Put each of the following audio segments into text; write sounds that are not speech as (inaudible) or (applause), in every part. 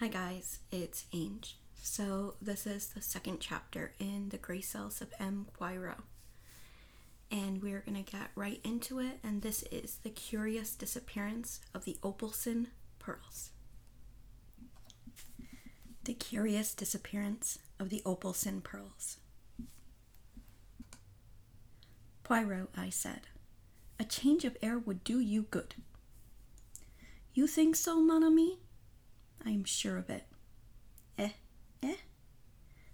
Hi guys, it's Ange. So this is the second chapter in the Grey Cells of M. Poirot. And we're gonna get right into it, and this is the curious disappearance of the Opalsen pearls. The curious disappearance of the Opalsen pearls. Poirot, I said, a change of air would do you good. You think so, mon ami? I am sure of it. Eh, eh,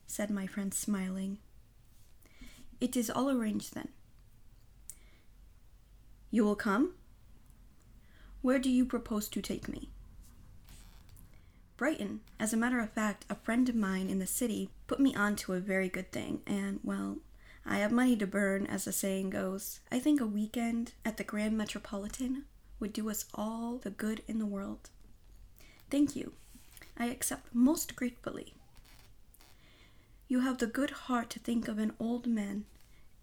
said my friend, smiling. It is all arranged then. You will come? Where do you propose to take me? Brighton. As a matter of fact, a friend of mine in the city put me on to a very good thing, and, well, I have money to burn, as the saying goes. I think a weekend at the Grand Metropolitan would do us all the good in the world. Thank you. I accept most gratefully. You have the good heart to think of an old man,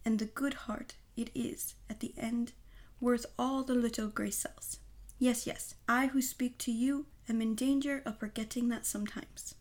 and the good heart it is, at the end, worth all the little grey cells. Yes, yes, I who speak to you am in danger of forgetting that sometimes.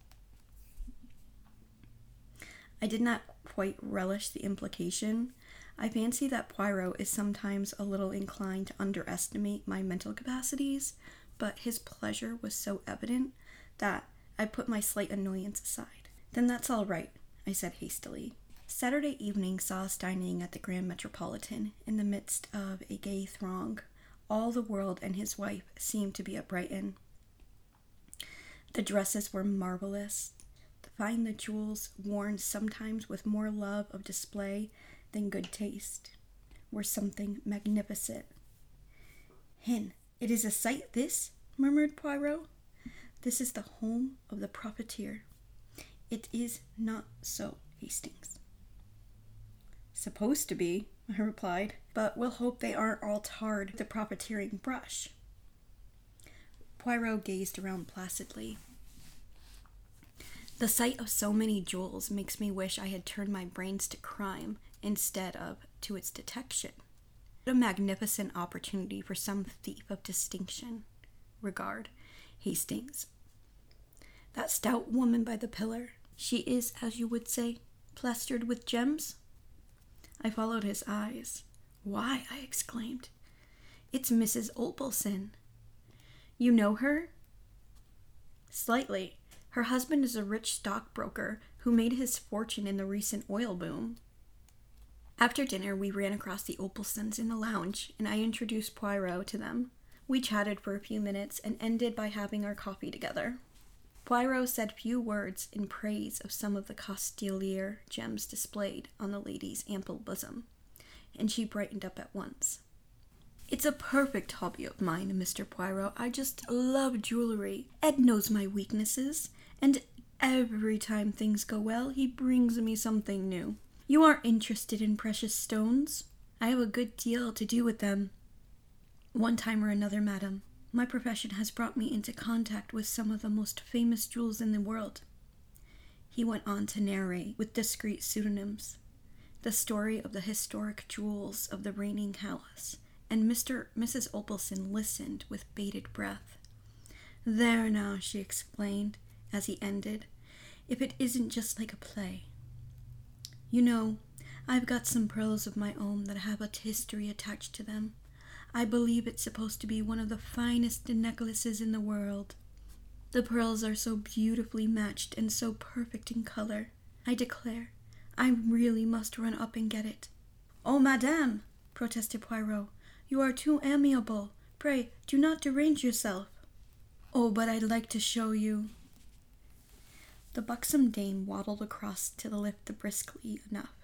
I did not quite relish the implication. I fancy that Poirot is sometimes a little inclined to underestimate my mental capacities, but his pleasure was so evident that I put my slight annoyance aside. Then that's all right, I said hastily. Saturday evening saw us dining at the Grand Metropolitan in the midst of a gay throng. All the world and his wife seemed to be at Brighton. The dresses were marvelous. Find the jewels worn sometimes with more love of display than good taste were something magnificent. Hen, it is a sight, this, murmured Poirot. This is the home of the profiteer. It is not so, Hastings. Supposed to be, I replied, but we'll hope they aren't all tarred with the profiteering brush. Poirot gazed around placidly. The sight of so many jewels makes me wish I had turned my brains to crime instead of to its detection. A magnificent opportunity for some thief of distinction. Regard, Hastings. That stout woman by the pillar, she is, as you would say, plastered with gems? I followed his eyes. Why, I exclaimed. It's Mrs. Opalsen. You know her? Slightly. Her husband is a rich stockbroker who made his fortune in the recent oil boom. After dinner, we ran across the Opalsens in the lounge, and I introduced Poirot to them. We chatted for a few minutes and ended by having our coffee together. Poirot said few words in praise of some of the Costelier gems displayed on the lady's ample bosom, and she brightened up at once. It's a perfect hobby of mine, Mr. Poirot. I just love jewelry. Ed knows my weaknesses, and every time things go well, he brings me something new. You aren't interested in precious stones? I have a good deal to do with them. One time or another, madam, my profession has brought me into contact with some of the most famous jewels in the world. He went on to narrate, with discreet pseudonyms, the story of the historic jewels of the reigning house, and Mr. Mrs. Opalsen listened with bated breath. There now, she explained as he ended, if it isn't just like a play. You know, I've got some pearls of my own that have a history attached to them. I believe it's supposed to be one of the finest necklaces in the world. The pearls are so beautifully matched and so perfect in color. I declare, I really must run up and get it. Oh, madame, protested Poirot, you are too amiable. Pray, do not derange yourself. Oh, but I'd like to show you. The buxom dame waddled across to the lift briskly enough.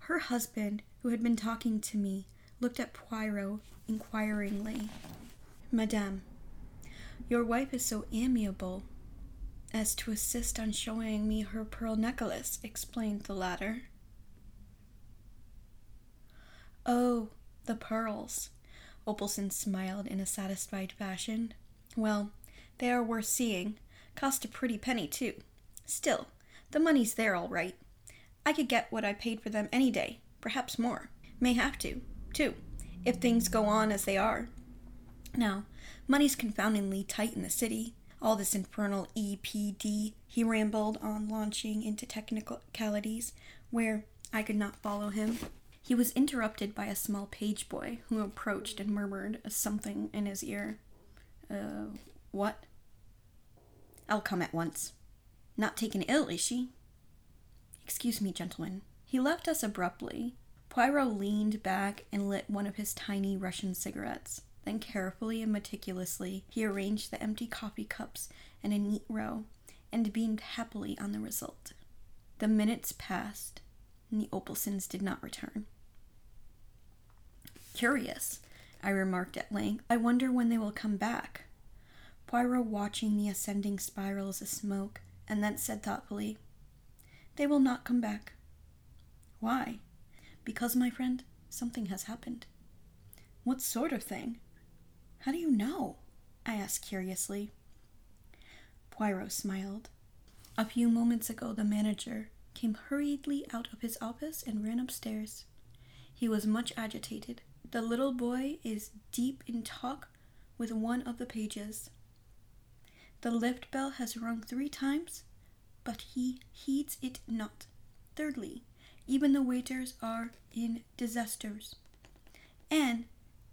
Her husband, who had been talking to me, looked at Poirot inquiringly. Madame, your wife is so amiable as to insist on showing me her pearl necklace, explained the latter. Oh, the pearls. Opalsen smiled in a satisfied fashion. Well, they are worth seeing. Cost a pretty penny, too. Still, the money's there all right. I could get what I paid for them any day, perhaps more. May have to, too, if things go on as they are. Now, money's confoundingly tight in the city. all this infernal EPD, he rambled on, launching into technicalities where I could not follow him. He was interrupted by a small page boy who approached and murmured something in his ear. Uh, what? I'll come at once. Not taken ill, is she? Excuse me, gentlemen. He left us abruptly. Poirot leaned back and lit one of his tiny Russian cigarettes. Then, carefully and meticulously, he arranged the empty coffee cups in a neat row and beamed happily on the result. The minutes passed, and the Opalsens did not return. Curious, I remarked at length. I wonder when they will come back. Poirot watching the ascending spirals of smoke, and then said thoughtfully, They will not come back. Why? Because, my friend, something has happened. What sort of thing? How do you know? I asked curiously. Poirot smiled. A few moments ago, the manager came hurriedly out of his office and ran upstairs. He was much agitated. The little boy is deep in talk with one of the pages. The lift bell has rung three times, but he heeds it not. Thirdly, even the waiters are in disasters. And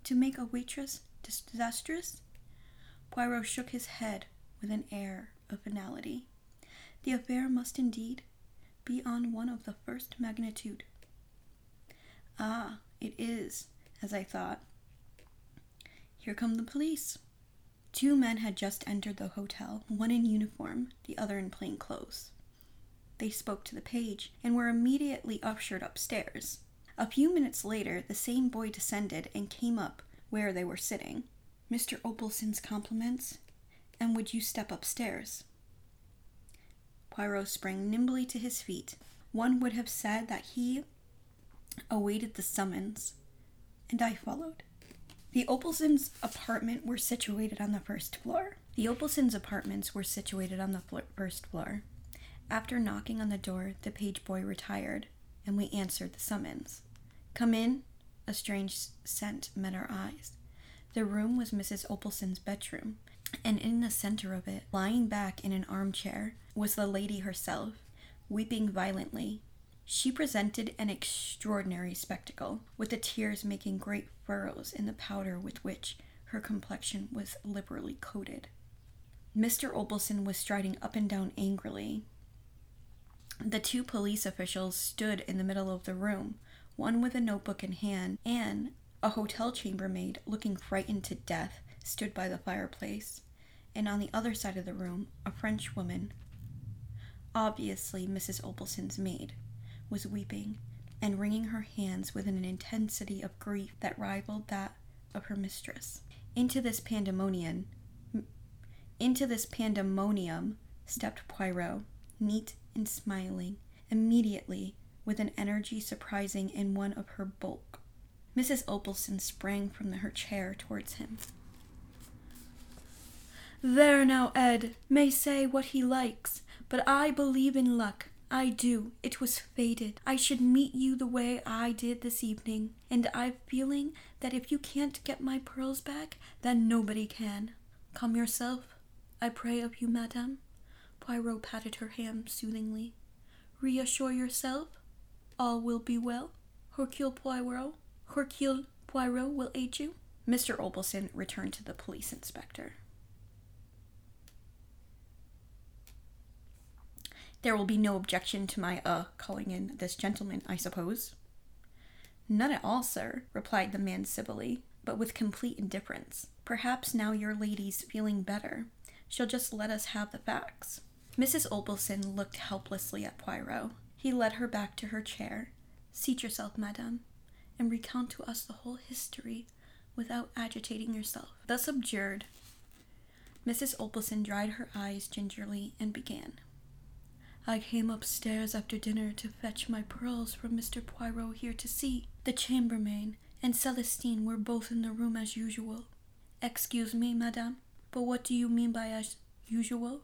to make a waitress disastrous, Poirot shook his head with an air of finality. The affair must indeed be on one of the first magnitude. Ah, it is, as I thought. Here come the police. Two men had just entered the hotel, one in uniform, the other in plain clothes. They spoke to the page and were immediately ushered upstairs. A few minutes later, the same boy descended and came up where they were sitting. Mr. Opalsen's compliments, and would you step upstairs? Poirot sprang nimbly to his feet. One would have said that he awaited the summons, and I followed. The Opalsens' apartment were situated on the first floor. The Opalsens' apartments were situated on the fl- first floor. After knocking on the door, the page boy retired, and we answered the summons. Come in. A strange scent met our eyes. The room was Mrs. Opalsen's bedroom, and in the center of it, lying back in an armchair, was the lady herself, weeping violently. She presented an extraordinary spectacle, with the tears making great furrows in the powder with which her complexion was liberally coated. Mr. Opalsen was striding up and down angrily. The two police officials stood in the middle of the room, one with a notebook in hand, and a hotel chambermaid, looking frightened to death, stood by the fireplace, and on the other side of the room, a French woman, obviously Mrs. Opalsen's maid, was weeping and wringing her hands with an intensity of grief that rivaled that of her mistress. Into this pandemonium, into this pandemonium stepped Poirot, neat and smiling, immediately with an energy surprising in one of her bulk. Mrs. Opalsen sprang from her chair towards him. There now, Ed may say what he likes, but I believe in luck. I do. It was fated. I should meet you the way I did this evening, and I've feeling that if you can't get my pearls back, then nobody can. Come yourself, I pray of you, madame. Poirot patted her hand soothingly. Reassure yourself. All will be well. Hercule Poirot, Hercule Poirot will aid you. Mr. Opalsen returned to the police inspector. There will be no objection to my, uh, calling in this gentleman, I suppose. None at all, sir, replied the man civilly, but with complete indifference. Perhaps now your lady's feeling better. She'll just let us have the facts. Mrs. Opalsen looked helplessly at Poirot. He led her back to her chair. Seat yourself, madame, and recount to us the whole history without agitating yourself. Thus abjured, Mrs. Opalsen dried her eyes gingerly and began. I came upstairs after dinner to fetch my pearls from Mr. Poirot here to see. The chambermaid and Celestine were both in the room as usual. Excuse me, madame, but what do you mean by as usual?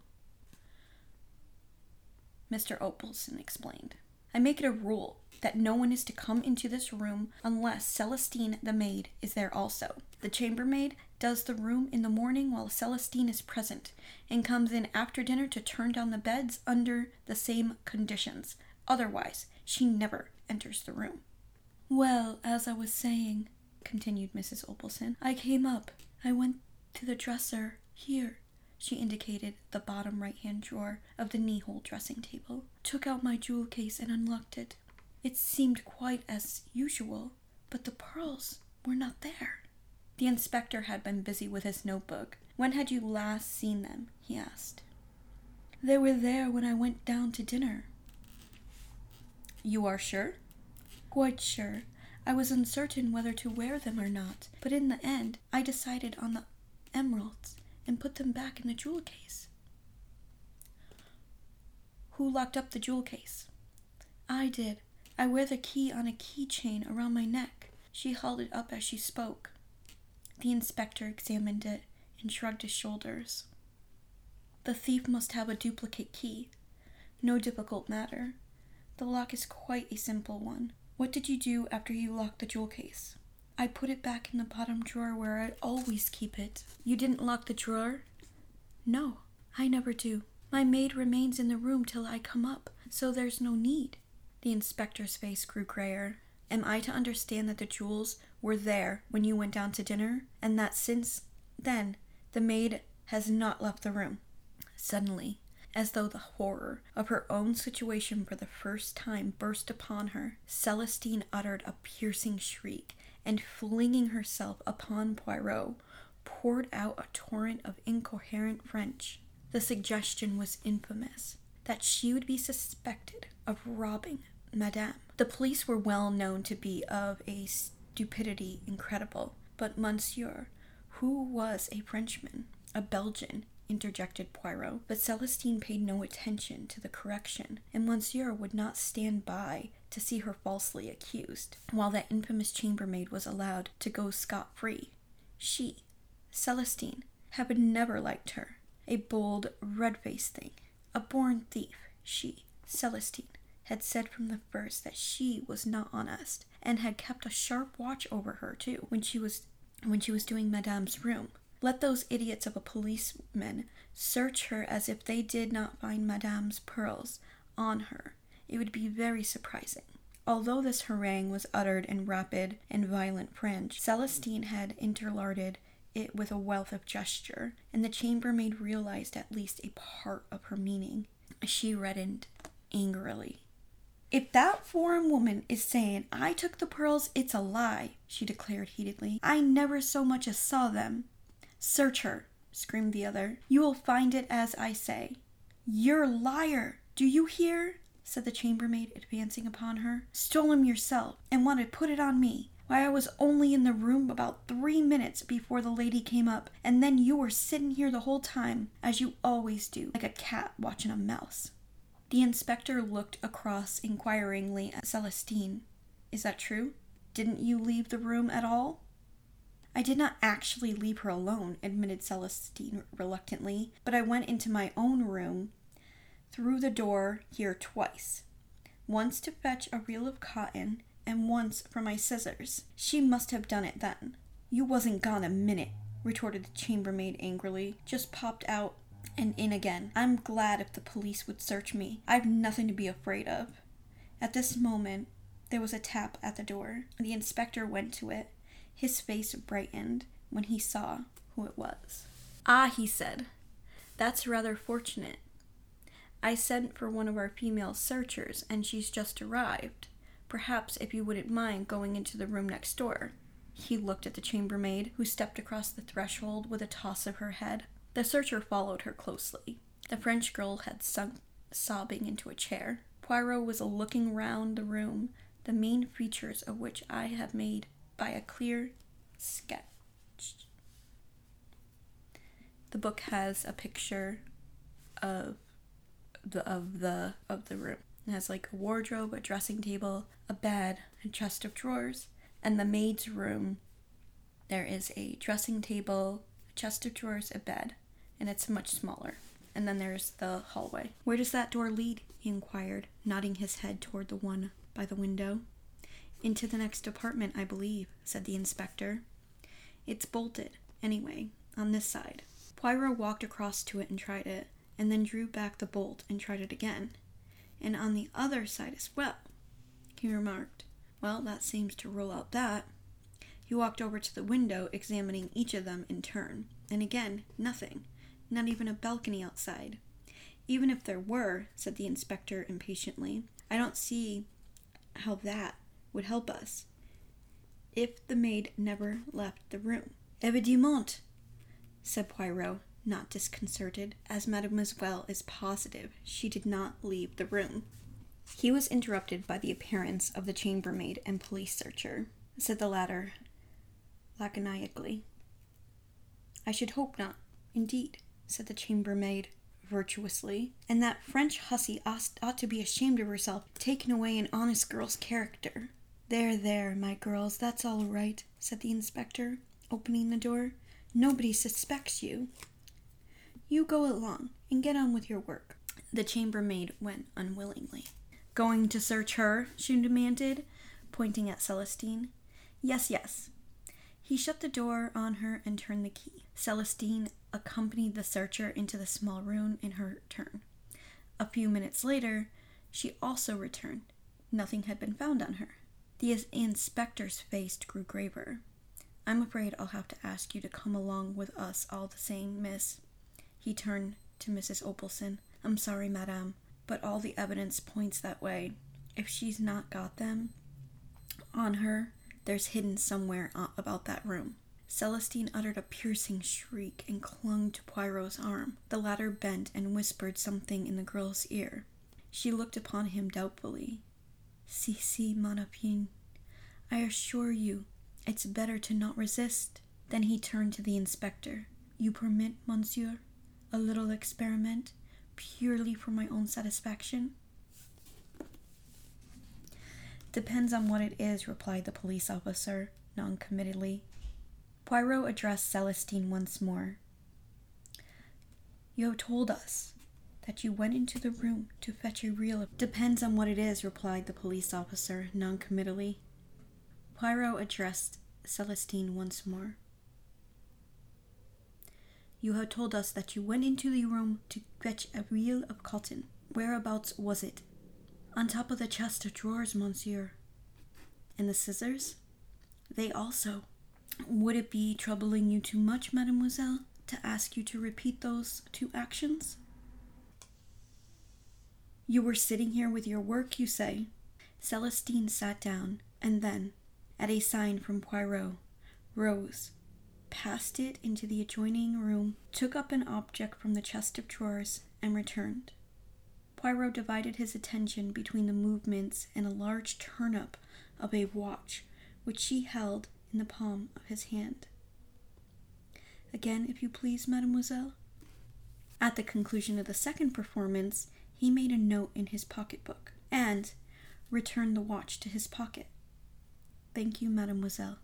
Mr. Opalsen explained. I make it a rule that no one is to come into this room unless Celestine the maid is there also. The chambermaid does the room in the morning while Celestine is present, and comes in after dinner to turn down the beds under the same conditions. Otherwise, she never enters the room. Well, as I was saying, continued Mrs. Opalsen, I came up. I went to the dresser here. She indicated the bottom right hand drawer of the knee hole dressing table, took out my jewel case, and unlocked it. It seemed quite as usual, but the pearls were not there. The inspector had been busy with his notebook. When had you last seen them? he asked. They were there when I went down to dinner. You are sure? Quite sure. I was uncertain whether to wear them or not, but in the end I decided on the emeralds and put them back in the jewel case. Who locked up the jewel case? I did. I wear the key on a keychain around my neck. She held it up as she spoke. The inspector examined it and shrugged his shoulders. The thief must have a duplicate key. No difficult matter. The lock is quite a simple one. What did you do after you locked the jewel case? I put it back in the bottom drawer where I always keep it. You didn't lock the drawer? No, I never do. My maid remains in the room till I come up, so there's no need. The inspector's face grew grayer. Am I to understand that the jewels were there when you went down to dinner, and that since then the maid has not left the room? Suddenly, as though the horror of her own situation for the first time burst upon her, Celestine uttered a piercing shriek and flinging herself upon Poirot, poured out a torrent of incoherent French. The suggestion was infamous that she would be suspected of robbing Madame. The police were well known to be of a stupidity incredible, but Monsieur, who was a Frenchman, a Belgian, interjected Poirot, but Celestine paid no attention to the correction, and Monsieur would not stand by to see her falsely accused, while that infamous chambermaid was allowed to go scot free. She, Celestine, had never liked her. A bold, red faced thing. A born thief. She, Celestine, had said from the first that she was not honest, and had kept a sharp watch over her too when she was when she was doing Madame's room. Let those idiots of a policeman search her as if they did not find Madame's pearls on her it would be very surprising. Although this harangue was uttered in rapid and violent French, Celestine had interlarded it with a wealth of gesture, and the chambermaid realized at least a part of her meaning. She reddened angrily. If that foreign woman is saying I took the pearls, it's a lie, she declared heatedly. I never so much as saw them. Search her, screamed the other. You will find it as I say. You're a liar. Do you hear? said the chambermaid, advancing upon her. Stole him yourself, and want to put it on me. Why, I was only in the room about three minutes before the lady came up, and then you were sitting here the whole time, as you always do, like a cat watching a mouse. The inspector looked across inquiringly at Celestine. Is that true? Didn't you leave the room at all? I did not actually leave her alone, admitted Celestine reluctantly, but I went into my own room through the door here twice once to fetch a reel of cotton and once for my scissors. She must have done it then. You wasn't gone a minute, retorted the chambermaid angrily. Just popped out and in again. I'm glad if the police would search me. I've nothing to be afraid of. At this moment, there was a tap at the door. The inspector went to it. His face brightened when he saw who it was. Ah, he said, that's rather fortunate. I sent for one of our female searchers, and she's just arrived. Perhaps if you wouldn't mind going into the room next door. He looked at the chambermaid, who stepped across the threshold with a toss of her head. The searcher followed her closely. The French girl had sunk sobbing into a chair. Poirot was looking round the room, the main features of which I have made by a clear sketch. The book has a picture of the of the of the room. It has like a wardrobe, a dressing table, a bed, a chest of drawers, and the maid's room. There is a dressing table, a chest of drawers, a bed, and it's much smaller. And then there's the hallway. Where does that door lead? he inquired, nodding his head toward the one by the window. Into the next apartment, I believe, said the inspector. It's bolted, Anyway, on this side. Poirot walked across to it and tried it, and then drew back the bolt and tried it again. And on the other side as well, he remarked. Well, that seems to rule out that. He walked over to the window, examining each of them in turn, and again, nothing. Not even a balcony outside. Even if there were, said the inspector impatiently, I don't see how that would help us. If the maid never left the room. Evidemment, said Poirot, not disconcerted, as Mademoiselle is positive she did not leave the room. He was interrupted by the appearance of the chambermaid and police searcher, said the latter laconically. I should hope not, indeed, said the chambermaid virtuously, and that French hussy ought to be ashamed of herself, taking away an honest girl's character. There, there, my girls, that's all right, said the inspector, opening the door. Nobody suspects you. You go along and get on with your work. The chambermaid went unwillingly. Going to search her? she demanded, pointing at Celestine. Yes, yes. He shut the door on her and turned the key. Celestine accompanied the searcher into the small room in her turn. A few minutes later, she also returned. Nothing had been found on her. The inspector's face grew graver. I'm afraid I'll have to ask you to come along with us all the same, miss. He turned to Mrs. Opalsen. I'm sorry, madame, but all the evidence points that way. If she's not got them on her, there's hidden somewhere uh, about that room. Celestine uttered a piercing shriek and clung to Poirot's arm. The latter bent and whispered something in the girl's ear. She looked upon him doubtfully. Si, si, mon opine. I assure you, it's better to not resist. Then he turned to the inspector. You permit, monsieur, a little experiment, purely for my own satisfaction? Depends on what it is, replied the police officer, noncommittally. Poirot addressed Celestine once more. You have told us that you went into the room to fetch a reel of. Depends on what it is, replied the police officer noncommittally. Poirot addressed Celestine once more. You have told us that you went into the room to fetch a reel of cotton. Whereabouts was it? On top of the chest of drawers, monsieur. And the scissors? They also. Would it be troubling you too much, mademoiselle, to ask you to repeat those two actions? You were sitting here with your work, you say? Celestine sat down, and then, at a sign from Poirot, rose, passed it into the adjoining room, took up an object from the chest of drawers, and returned. Poirot divided his attention between the movements and a large turn up of a watch which she held in the palm of his hand. Again, if you please, mademoiselle. At the conclusion of the second performance, he made a note in his pocketbook and returned the watch to his pocket. Thank you, mademoiselle.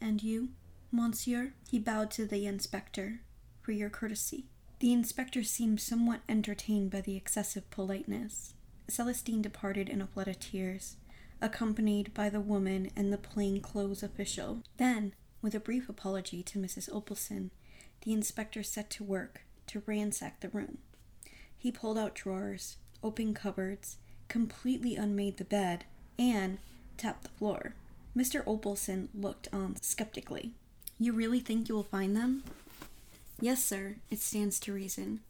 And you, monsieur? He bowed to the inspector for your courtesy. The inspector seemed somewhat entertained by the excessive politeness. Celestine departed in a flood of tears accompanied by the woman and the plain-clothes official. Then, with a brief apology to Mrs. Opalsen, the inspector set to work to ransack the room. He pulled out drawers, opened cupboards, completely unmade the bed, and tapped the floor. Mr. Opalsen looked on skeptically. You really think you will find them? Yes, sir, it stands to reason.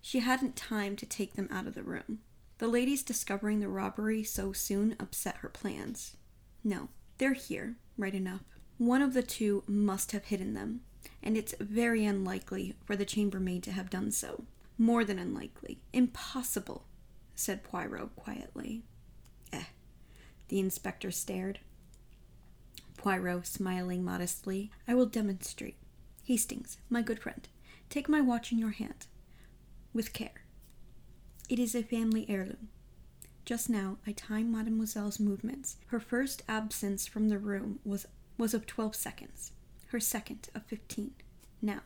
She hadn't time to take them out of the room. The ladies discovering the robbery so soon upset her plans. No, they're here, right enough. One of the two must have hidden them, and it's very unlikely for the chambermaid to have done so. More than unlikely. Impossible, said Poirot quietly. Eh. The inspector stared. Poirot, smiling modestly, I will demonstrate. Hastings, my good friend, take my watch in your hand. With care. It is a family heirloom. Just now, I timed Mademoiselle's movements. Her first absence from the room was, was of 12 seconds, her second of 15. Now,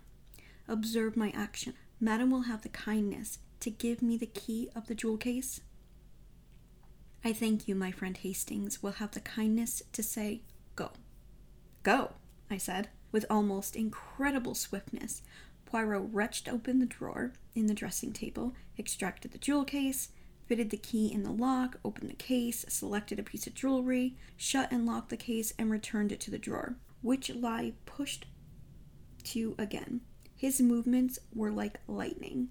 observe my action. Madame will have the kindness to give me the key of the jewel case. I thank you, my friend Hastings will have the kindness to say, Go. Go, I said, With almost incredible swiftness, Poirot wrenched open the drawer in the dressing table, extracted the jewel case, fitted the key in the lock, opened the case, selected a piece of jewelry, shut and locked the case, and returned it to the drawer, which lie pushed to again. His movements were like lightning.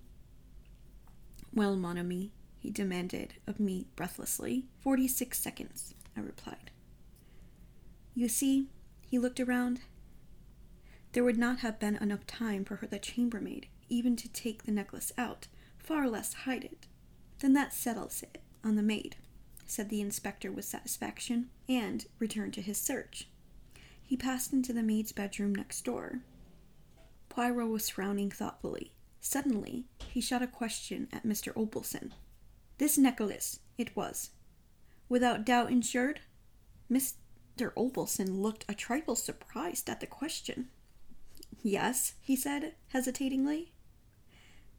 Well, mon ami, he demanded of me breathlessly. Forty six seconds, I replied. You see, he looked around. There would not have been enough time for her, the chambermaid, even to take the necklace out, far less hide it. Then that settles it on the maid, said the inspector with satisfaction, and returned to his search. He passed into the maid's bedroom next door. Poirot was frowning thoughtfully. Suddenly, he shot a question at Mr. Opalsen. This necklace, it was. Without doubt insured? Mr. Opalsen looked a trifle surprised at the question. Yes, he said, hesitatingly.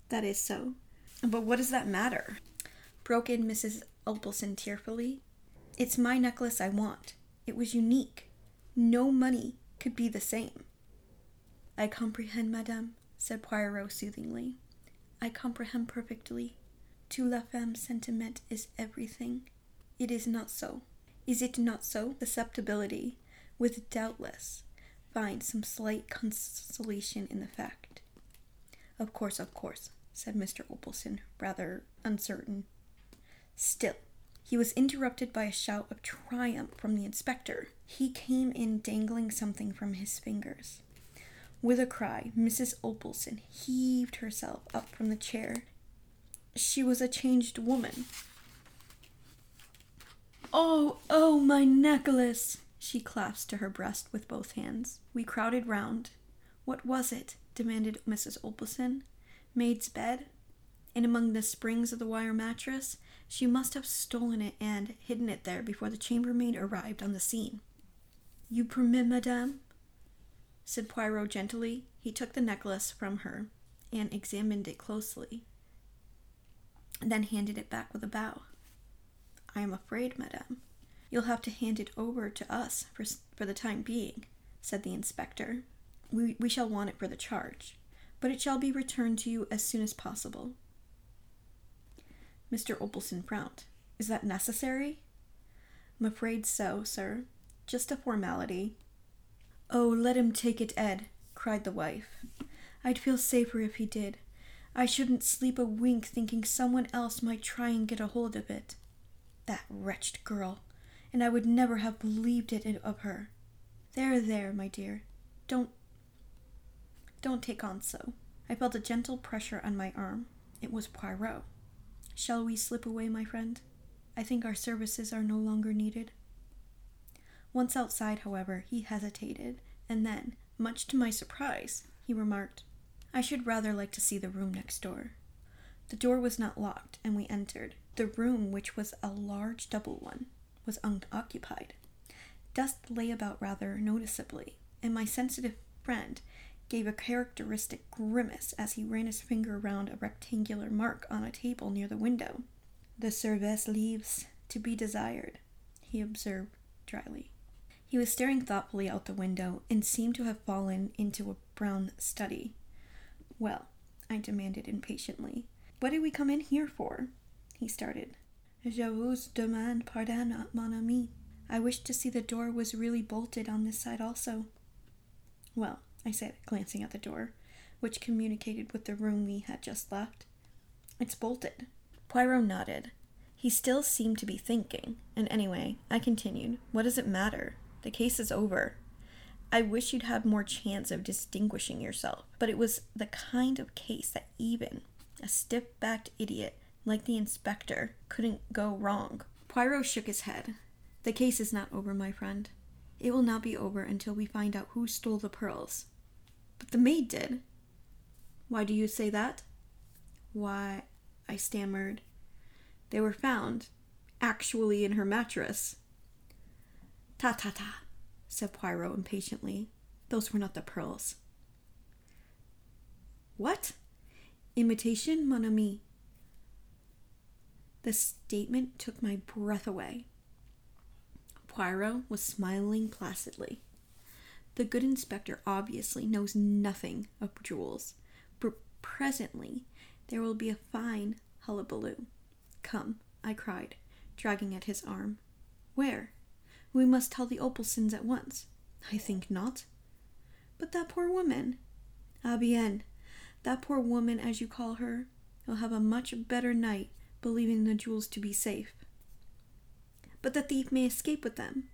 That is so. But what does that matter? broke in Mrs. Opalsen tearfully. It's my necklace I want. It was unique. No money could be the same. I comprehend, madame, said Poirot soothingly. I comprehend perfectly. To la femme, sentiment is everything. It is not so. Is it not so? Susceptibility, with doubtless find some slight consolation in the fact. Of course, of course, said Mr. Opalsen, rather uncertain. Still, he was interrupted by a shout of triumph from the inspector. He came in dangling something from his fingers. With a cry, Mrs. Opalsen heaved herself up from the chair. She was a changed woman. Oh, oh, my necklace! She clasped to her breast with both hands. We crowded round. What was it? demanded Mrs. Opalsen. Maid's bed? And among the springs of the wire mattress? She must have stolen it and hidden it there before the chambermaid arrived on the scene. You permit, madame? said Poirot gently. He took the necklace from her and examined it closely, then handed it back with a bow. I am afraid, madame, You'll have to hand it over to us for, for the time being, said the inspector. We, we shall want it for the charge, but it shall be returned to you as soon as possible. Mr. Opalsen frowned. Is that necessary? I'm afraid so, sir. Just a formality. Oh, let him take it, Ed, cried the wife. I'd feel safer if he did. I shouldn't sleep a wink thinking someone else might try and get a hold of it. That wretched girl and I would never have believed it of her. There, there, my dear. Don't. Don't take on so. I felt a gentle pressure on my arm. It was Poirot. Shall we slip away, my friend? I think our services are no longer needed. Once outside, however, he hesitated, and then, much to my surprise, he remarked, I should rather like to see the room next door. The door was not locked, and we entered. The room, which was a large double one, was unoccupied. Dust lay about rather noticeably, and my sensitive friend gave a characteristic grimace as he ran his finger round a rectangular mark on a table near the window. The service leaves to be desired, he observed dryly. He was staring thoughtfully out the window and seemed to have fallen into a brown study. Well, I demanded impatiently, what did we come in here for? He started. Je vous demande pardon, mon ami. I wish to see the door was really bolted on this side also. Well, I said, glancing at the door, which communicated with the room we had just left. It's bolted. Poirot nodded. He still seemed to be thinking, and anyway, I continued, What does it matter? The case is over. I wish you'd have more chance of distinguishing yourself, but it was the kind of case that even a stiff backed idiot like the inspector, couldn't go wrong. Poirot shook his head. The case is not over, my friend. It will not be over until we find out who stole the pearls. But the maid did. Why do you say that? Why, I stammered. They were found, actually in her mattress. Ta ta ta, said Poirot impatiently. Those were not the pearls. What? Imitation, mon ami. The statement took my breath away. Poirot was smiling placidly. The good inspector obviously knows nothing of jewels, but presently there will be a fine hullabaloo. Come, I cried, dragging at his arm. Where? We must tell the Opalsens at once. I think not. But that poor woman. Ah bien, that poor woman, as you call her, will have a much better night believing the jewels to be safe. But the thief may escape with them.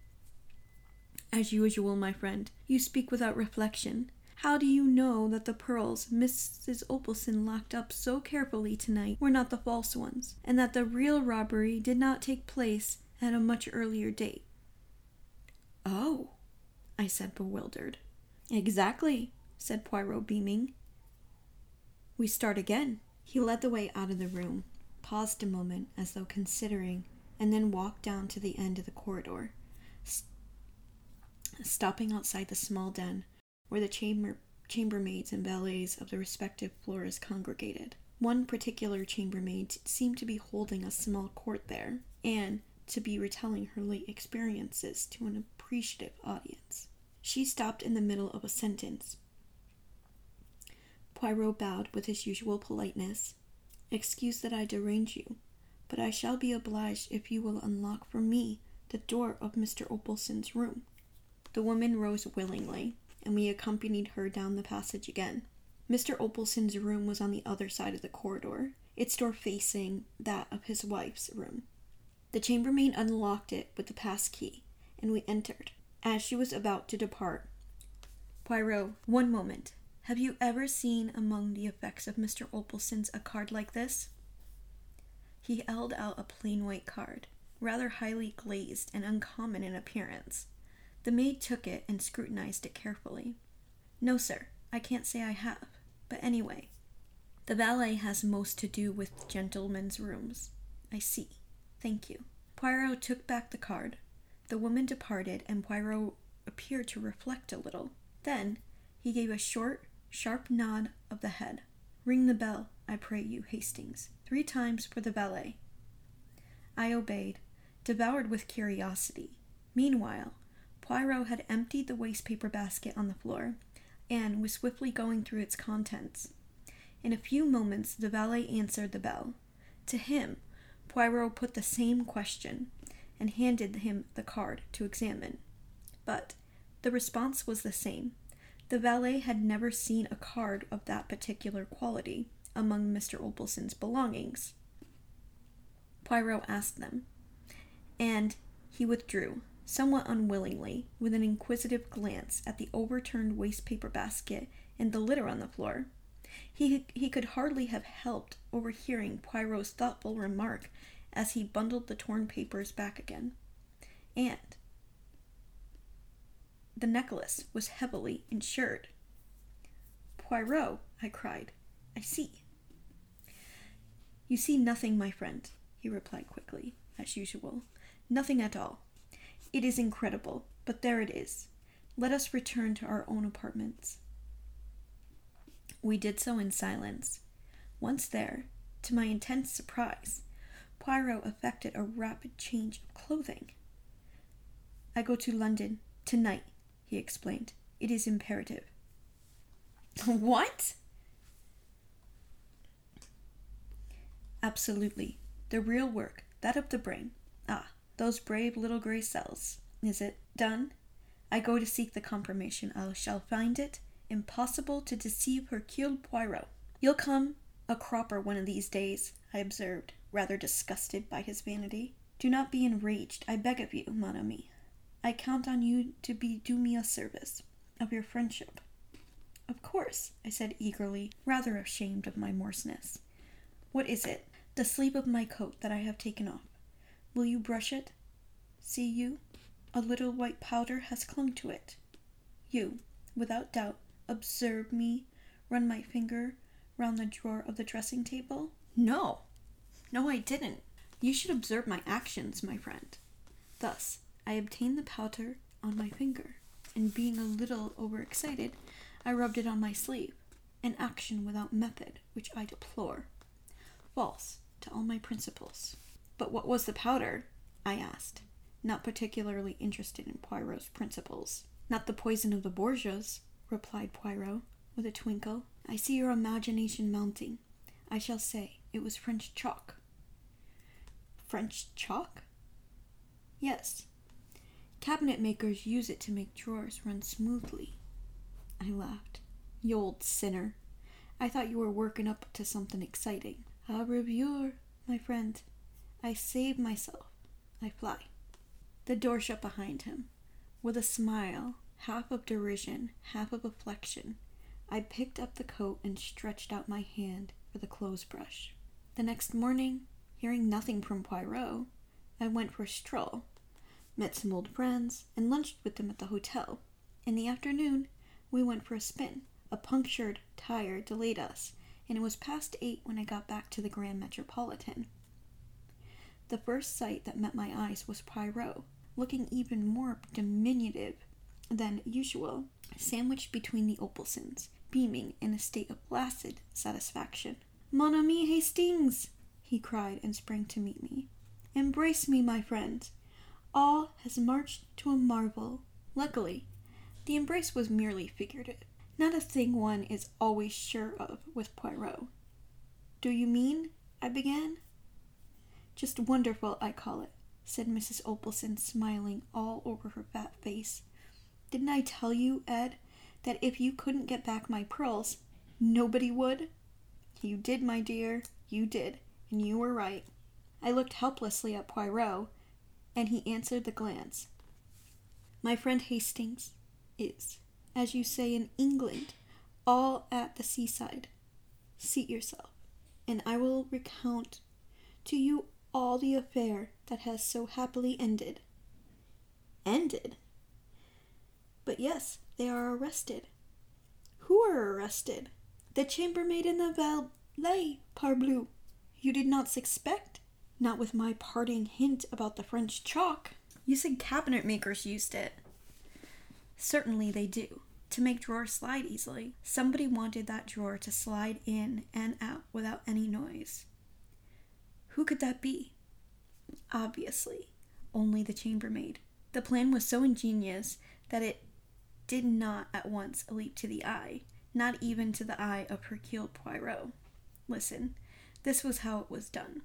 As usual, my friend, you speak without reflection. How do you know that the pearls Mrs. Opalsen locked up so carefully tonight were not the false ones, and that the real robbery did not take place at a much earlier date? Oh, I said, bewildered. Exactly, said Poirot, beaming. We start again. He led the way out of the room, paused a moment as though considering, and then walked down to the end of the corridor, st- stopping outside the small den where the chamber chambermaids and valets of the respective floors congregated. One particular chambermaid seemed to be holding a small court there, and to be retelling her late experiences to an appreciative audience. She stopped in the middle of a sentence. Poirot bowed with his usual politeness. Excuse that I derange you, but I shall be obliged if you will unlock for me the door of Mr. Opalsen's room. The woman rose willingly, and we accompanied her down the passage again. Mr. Opalsen's room was on the other side of the corridor, its door facing that of his wife's room. The chambermaid unlocked it with the pass key, and we entered. As she was about to depart, Poirot, one moment. Have you ever seen among the effects of Mr. Opalsen's a card like this? He held out a plain white card, rather highly glazed and uncommon in appearance. The maid took it and scrutinized it carefully. No, sir, I can't say I have. But anyway, the valet has most to do with gentlemen's rooms. I see. Thank you. Poirot took back the card. The woman departed, and Poirot appeared to reflect a little. Then he gave a short, sharp nod of the head. Ring the bell, I pray you, Hastings, three times for the valet. I obeyed, devoured with curiosity. Meanwhile, Poirot had emptied the waste paper basket on the floor and was swiftly going through its contents. In a few moments, the valet answered the bell. To him, Poirot put the same question and handed him the card to examine. But the response was the same. The valet had never seen a card of that particular quality among Mr. Opalsen's belongings. Poirot asked them, and he withdrew, somewhat unwillingly, with an inquisitive glance at the overturned wastepaper basket and the litter on the floor. He, he could hardly have helped overhearing Poirot's thoughtful remark as he bundled the torn papers back again. And the necklace was heavily insured. Poirot, I cried, I see. You see nothing, my friend, he replied quickly, as usual. Nothing at all. It is incredible, but there it is. Let us return to our own apartments. We did so in silence. Once there, to my intense surprise, Poirot effected a rapid change of clothing. I go to London tonight, he explained. It is imperative. (laughs) What? Absolutely. The real work, that of the brain. Ah, those brave little gray cells. Is it done? I go to seek the confirmation. I shall find it impossible to deceive Hercule Poirot. You'll come a cropper one of these days, I observed, rather disgusted by his vanity. Do not be enraged, I beg of you, mon ami. I count on you to be do me a service of your friendship. Of course, I said eagerly, rather ashamed of my morseness. What is it? The sleeve of my coat that I have taken off. Will you brush it? See you? A little white powder has clung to it. You, without doubt, observe me run my finger round the drawer of the dressing table? No, no, I didn't. You should observe my actions, my friend. Thus, I obtained the powder on my finger, and being a little overexcited, I rubbed it on my sleeve. An action without method, which I deplore. False to all my principles. But what was the powder? I asked, not particularly interested in Poirot's principles. Not the poison of the Borgias, replied Poirot, with a twinkle. I see your imagination mounting. I shall say it was French chalk. French chalk? Yes. Cabinet makers use it to make drawers run smoothly. I laughed. You old sinner. I thought you were working up to something exciting. Au revoir, my friend. I save myself. I fly. The door shut behind him. With a smile, half of derision, half of affliction, I picked up the coat and stretched out my hand for the clothes brush. The next morning, hearing nothing from Poirot, I went for a stroll, met some old friends, and lunched with them at the hotel. In the afternoon, we went for a spin. A punctured tire delayed us, and it was past eight when I got back to the Grand Metropolitan. The first sight that met my eyes was Poirot, looking even more diminutive than usual, sandwiched between the Opalsens, beaming in a state of placid satisfaction. Mon ami Hastings! he cried and sprang to meet me. Embrace me, my friend. All has marched to a marvel. Luckily, the embrace was merely figurative. Not a thing one is always sure of with Poirot. Do you mean? I began. Just wonderful, I call it, said Mrs. Opalsen, smiling all over her fat face. Didn't I tell you, Ed, that if you couldn't get back my pearls, nobody would? You did, my dear, you did, and you were right. I looked helplessly at Poirot, and he answered the glance. My friend Hastings is as you say in England, all at the seaside. Seat yourself, and I will recount to you all the affair that has so happily ended. Ended? But yes, they are arrested. Who are arrested? The chambermaid and the valet, parbleu. You did not suspect? Not with my parting hint about the French chalk. You said cabinet makers used it. Certainly they do, to make drawers slide easily. Somebody wanted that drawer to slide in and out without any noise. Who could that be? Obviously, only the chambermaid. The plan was so ingenious that it did not at once leap to the eye, not even to the eye of Hercule Poirot. Listen, this was how it was done.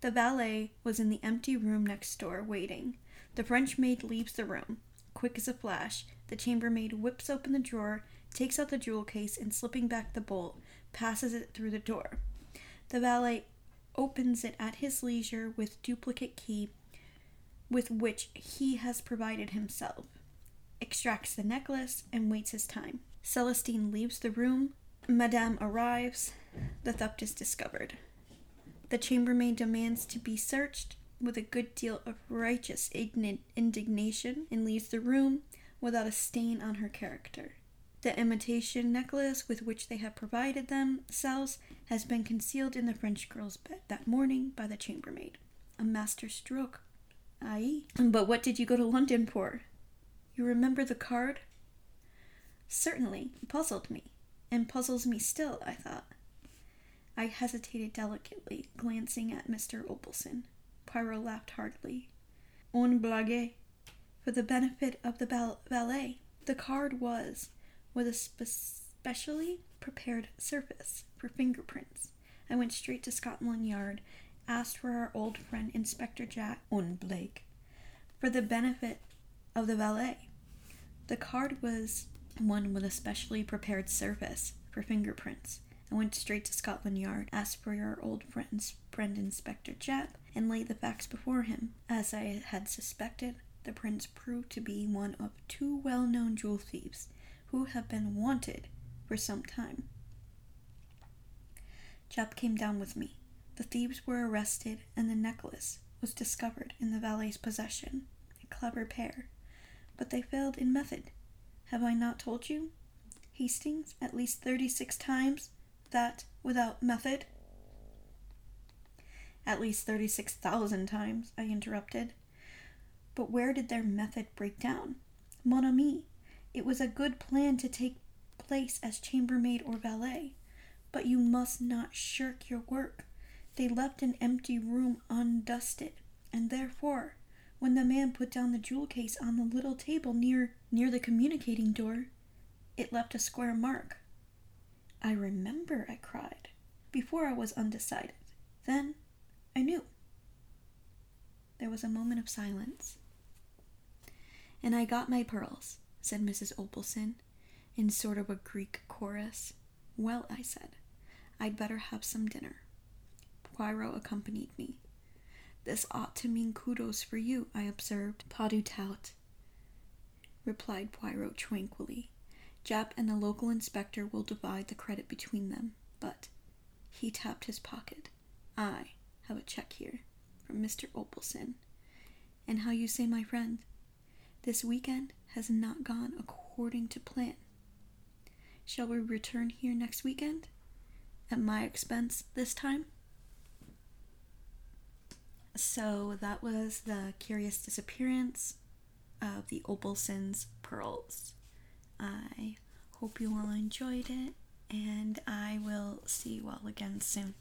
The valet was in the empty room next door, waiting. The French maid leaves the room, quick as a flash, the chambermaid whips open the drawer, takes out the jewel case, and slipping back the bolt, passes it through the door. The valet opens it at his leisure with duplicate key with which he has provided himself, extracts the necklace, and waits his time. Celestine leaves the room. Madame arrives. The theft is discovered. The chambermaid demands to be searched with a good deal of righteous indignation and leaves the room without a stain on her character. The imitation necklace with which they have provided themselves has been concealed in the French girl's bed that morning by the chambermaid. A master stroke. Aye. But what did you go to London for? You remember the card? Certainly, puzzled me, and puzzles me still, I thought. I hesitated delicately, glancing at Mr. Opalsen. Poirot laughed heartily. On blague for the benefit of the valet. The card was with a spe- specially prepared surface for fingerprints. I went straight to Scotland Yard, asked for our old friend Inspector Japp on blague for the benefit of the valet. The card was one with a specially prepared surface for fingerprints. I went straight to Scotland Yard, asked for your old friend's friend Inspector Japp, and laid the facts before him. As I had suspected, the prince proved to be one of two well known jewel thieves who have been wanted for some time. Japp came down with me. The thieves were arrested, and the necklace was discovered in the valet's possession. A clever pair. But they failed in method. Have I not told you? Hastings, at least thirty six times, that without method. At least thirty six thousand times, I interrupted. But where did their method break down? Mon ami, it was a good plan to take place as chambermaid or valet, but you must not shirk your work. They left an empty room undusted, and therefore, when the man put down the jewel case on the little table near near the communicating door, it left a square mark. I remember, I cried. Before I was undecided. Then I knew. There was a moment of silence. And I got my pearls, said Mrs. Opalsen, in sort of a Greek chorus. Well, I said, I'd better have some dinner. Poirot accompanied me. This ought to mean kudos for you, I observed. Pas du tout, replied Poirot tranquilly. Japp and the local inspector will divide the credit between them, but he tapped his pocket. I have a check here from Mr. Opalsen. And how you say, my friend, this weekend has not gone according to plan. Shall we return here next weekend? At my expense this time? So that was the curious disappearance of the Opalsen's pearls. I hope you all enjoyed it, and I will see you all again soon.